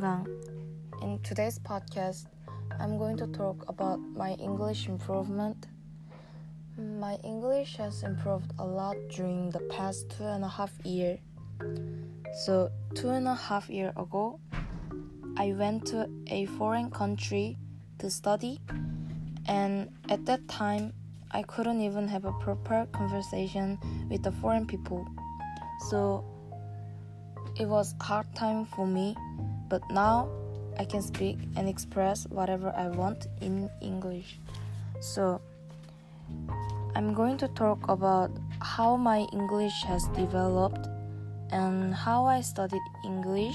Gang. In today's podcast, I'm going to talk about my English improvement. My English has improved a lot during the past two and a half year. So, two and a half year ago, I went to a foreign country to study, and at that time, I couldn't even have a proper conversation with the foreign people. So, it was hard time for me, but now I can speak and express whatever I want in English. So, I'm going to talk about how my English has developed and how I studied English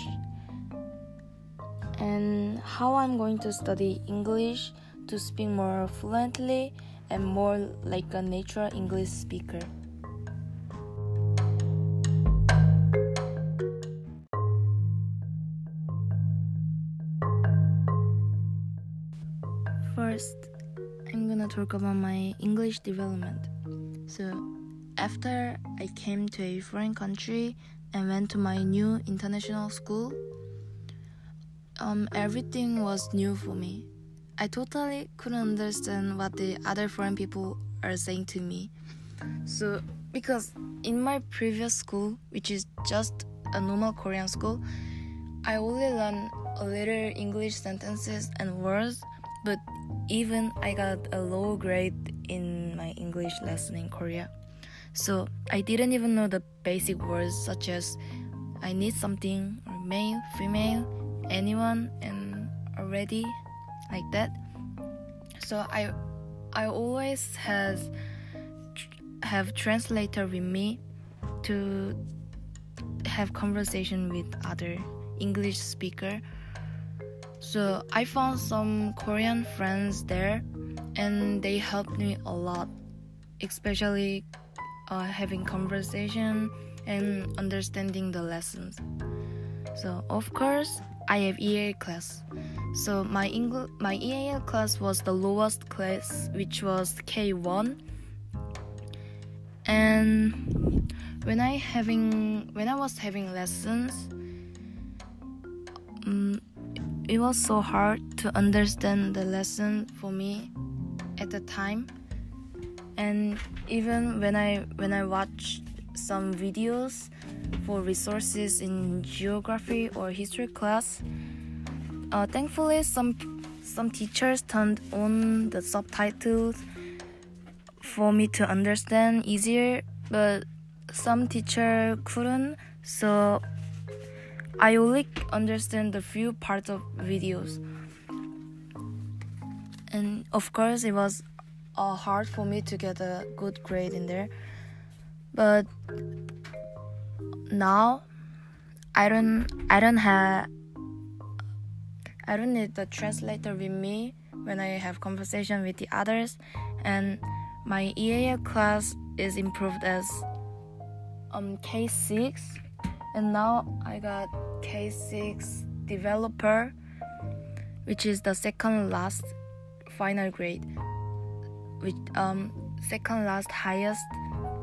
and how I'm going to study English to speak more fluently and more like a natural English speaker. First, I'm gonna talk about my English development. So, after I came to a foreign country and went to my new international school, um, everything was new for me. I totally couldn't understand what the other foreign people are saying to me. So, because in my previous school, which is just a normal Korean school, I only learned a little English sentences and words, but even I got a low grade in my English lesson in Korea. So I didn't even know the basic words such as I need something or male, female, anyone and already like that. So I I always has have translator with me to have conversation with other English speaker so I found some Korean friends there, and they helped me a lot, especially uh, having conversation and understanding the lessons. So of course I have EAL class. So my English my EAL class was the lowest class, which was K1. And when I having when I was having lessons. Um, it was so hard to understand the lesson for me at the time. And even when i when i watched some videos for resources in geography or history class uh, thankfully some some teachers turned on the subtitles for me to understand easier but some teacher couldn't. So I only understand the few parts of videos. And of course, it was uh, hard for me to get a good grade in there. But now, I don't, I don't have, I don't need the translator with me when I have conversation with the others, and my EAL class is improved as um K6 and now I got K6 developer which is the second last final grade which um second last highest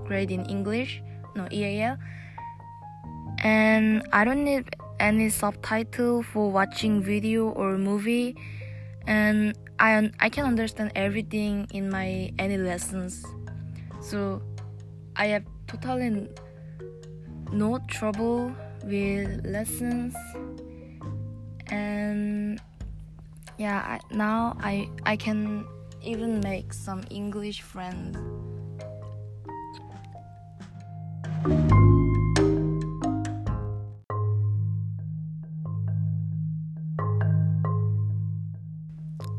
grade in English no EAL and I don't need any subtitle for watching video or movie. And I I can understand everything in my any lessons. So I have totally no trouble with lessons and yeah I, now I I can even make some English friends.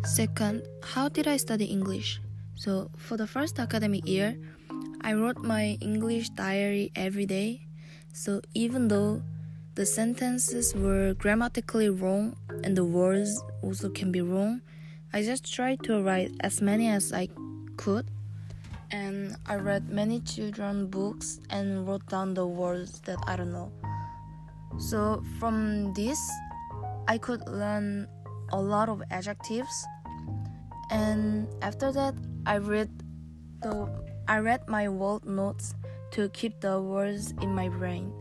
Second, how did I study English? So, for the first academic year, I wrote my English diary every day so even though the sentences were grammatically wrong and the words also can be wrong, I just tried to write as many as I could. And I read many children books and wrote down the words that I don't know. So from this, I could learn a lot of adjectives. And after that, I read the I read my word notes to keep the words in my brain.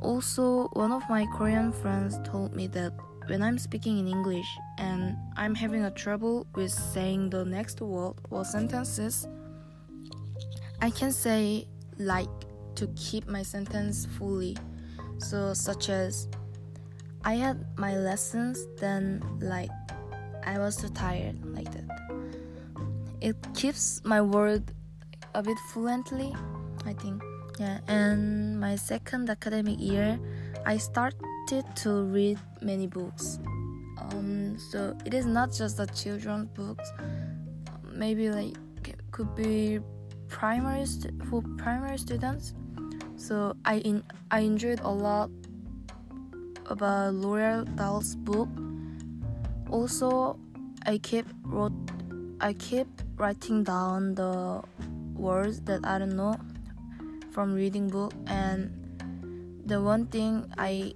Also, one of my Korean friends told me that when I'm speaking in English and I'm having a trouble with saying the next word or sentences, I can say like to keep my sentence fully. So, such as I had my lessons, then like I was too tired, like that. It keeps my word a bit fluently, I think. Yeah, and my second academic year, I started to read many books. Um, so it is not just the children's books. Maybe like could be primary for primary students. So I in I enjoyed a lot about Roald Dahl's book. Also, I keep wrote I keep writing down the words that I don't know from reading book and the one thing I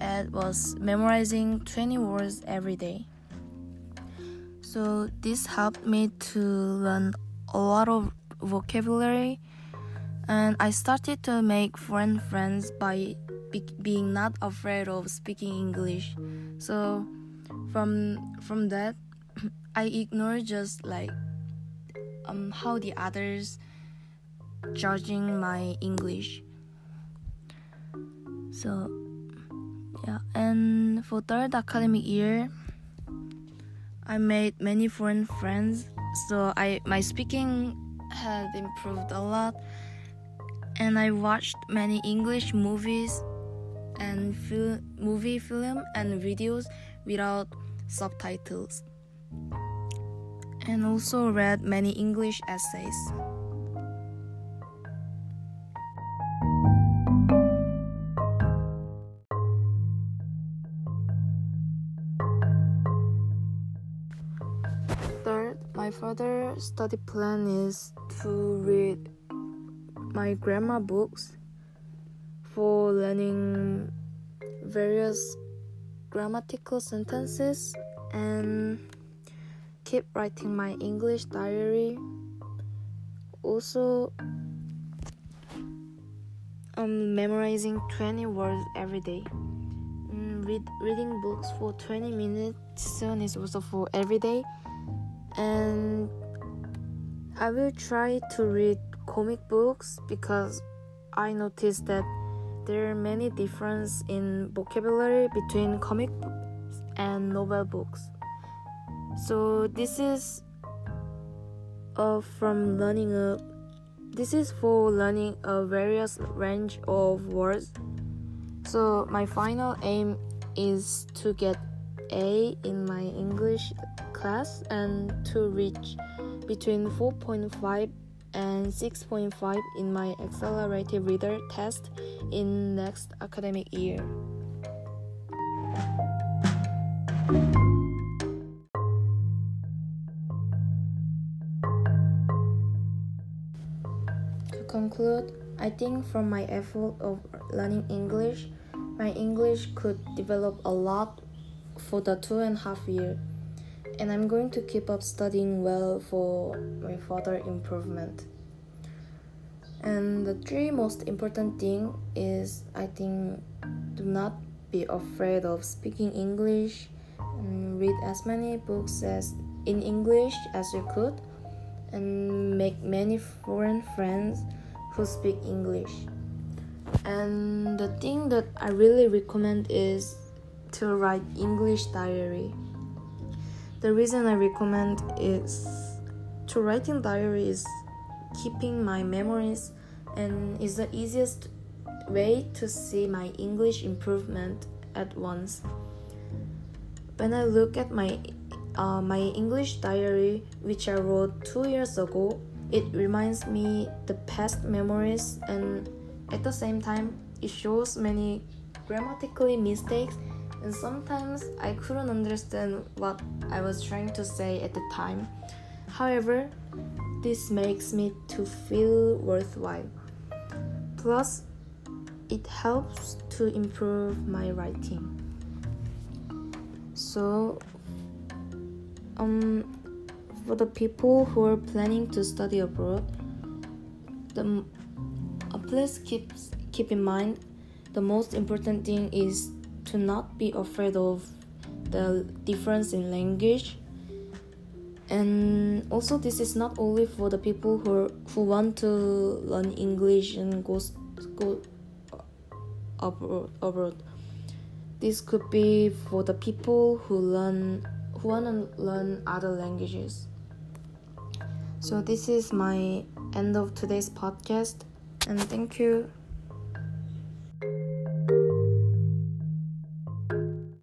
add was memorizing 20 words every day. So this helped me to learn a lot of vocabulary and I started to make foreign friends by be- being not afraid of speaking English. So from from that I ignore just like um how the others judging my English. So, yeah, and for third academic year, I made many foreign friends. So I my speaking had improved a lot, and I watched many English movies and fil- movie film and videos without subtitles, and also read many English essays. My study plan is to read my grammar books for learning various grammatical sentences and keep writing my English diary. Also, um, memorizing 20 words every day. Mm, read, reading books for 20 minutes soon is also for every day and I will try to read comic books because I noticed that there are many differences in vocabulary between comic books and novel books. So this is uh, from learning a this is for learning a various range of words. So my final aim is to get A in my English class and to reach between 4.5 and 6.5 in my accelerated reader test in next academic year. To conclude, I think from my effort of learning English, my English could develop a lot for the two and a half year and I'm going to keep up studying well for my further improvement. And the three most important thing is I think do not be afraid of speaking English and read as many books as in English as you could and make many foreign friends who speak English. And the thing that I really recommend is to write English diary. The reason I recommend is to writing diary is keeping my memories and is the easiest way to see my English improvement at once. When I look at my uh, my English diary, which I wrote two years ago, it reminds me the past memories and at the same time it shows many grammatically mistakes and sometimes I couldn't understand what I was trying to say at the time. However, this makes me to feel worthwhile. Plus, it helps to improve my writing. So, um, for the people who are planning to study abroad, the uh, please keep keep in mind the most important thing is to not be afraid of the difference in language and also this is not only for the people who who want to learn English and go go abroad, abroad. This could be for the people who learn who want to learn other languages. So this is my end of today's podcast and thank you.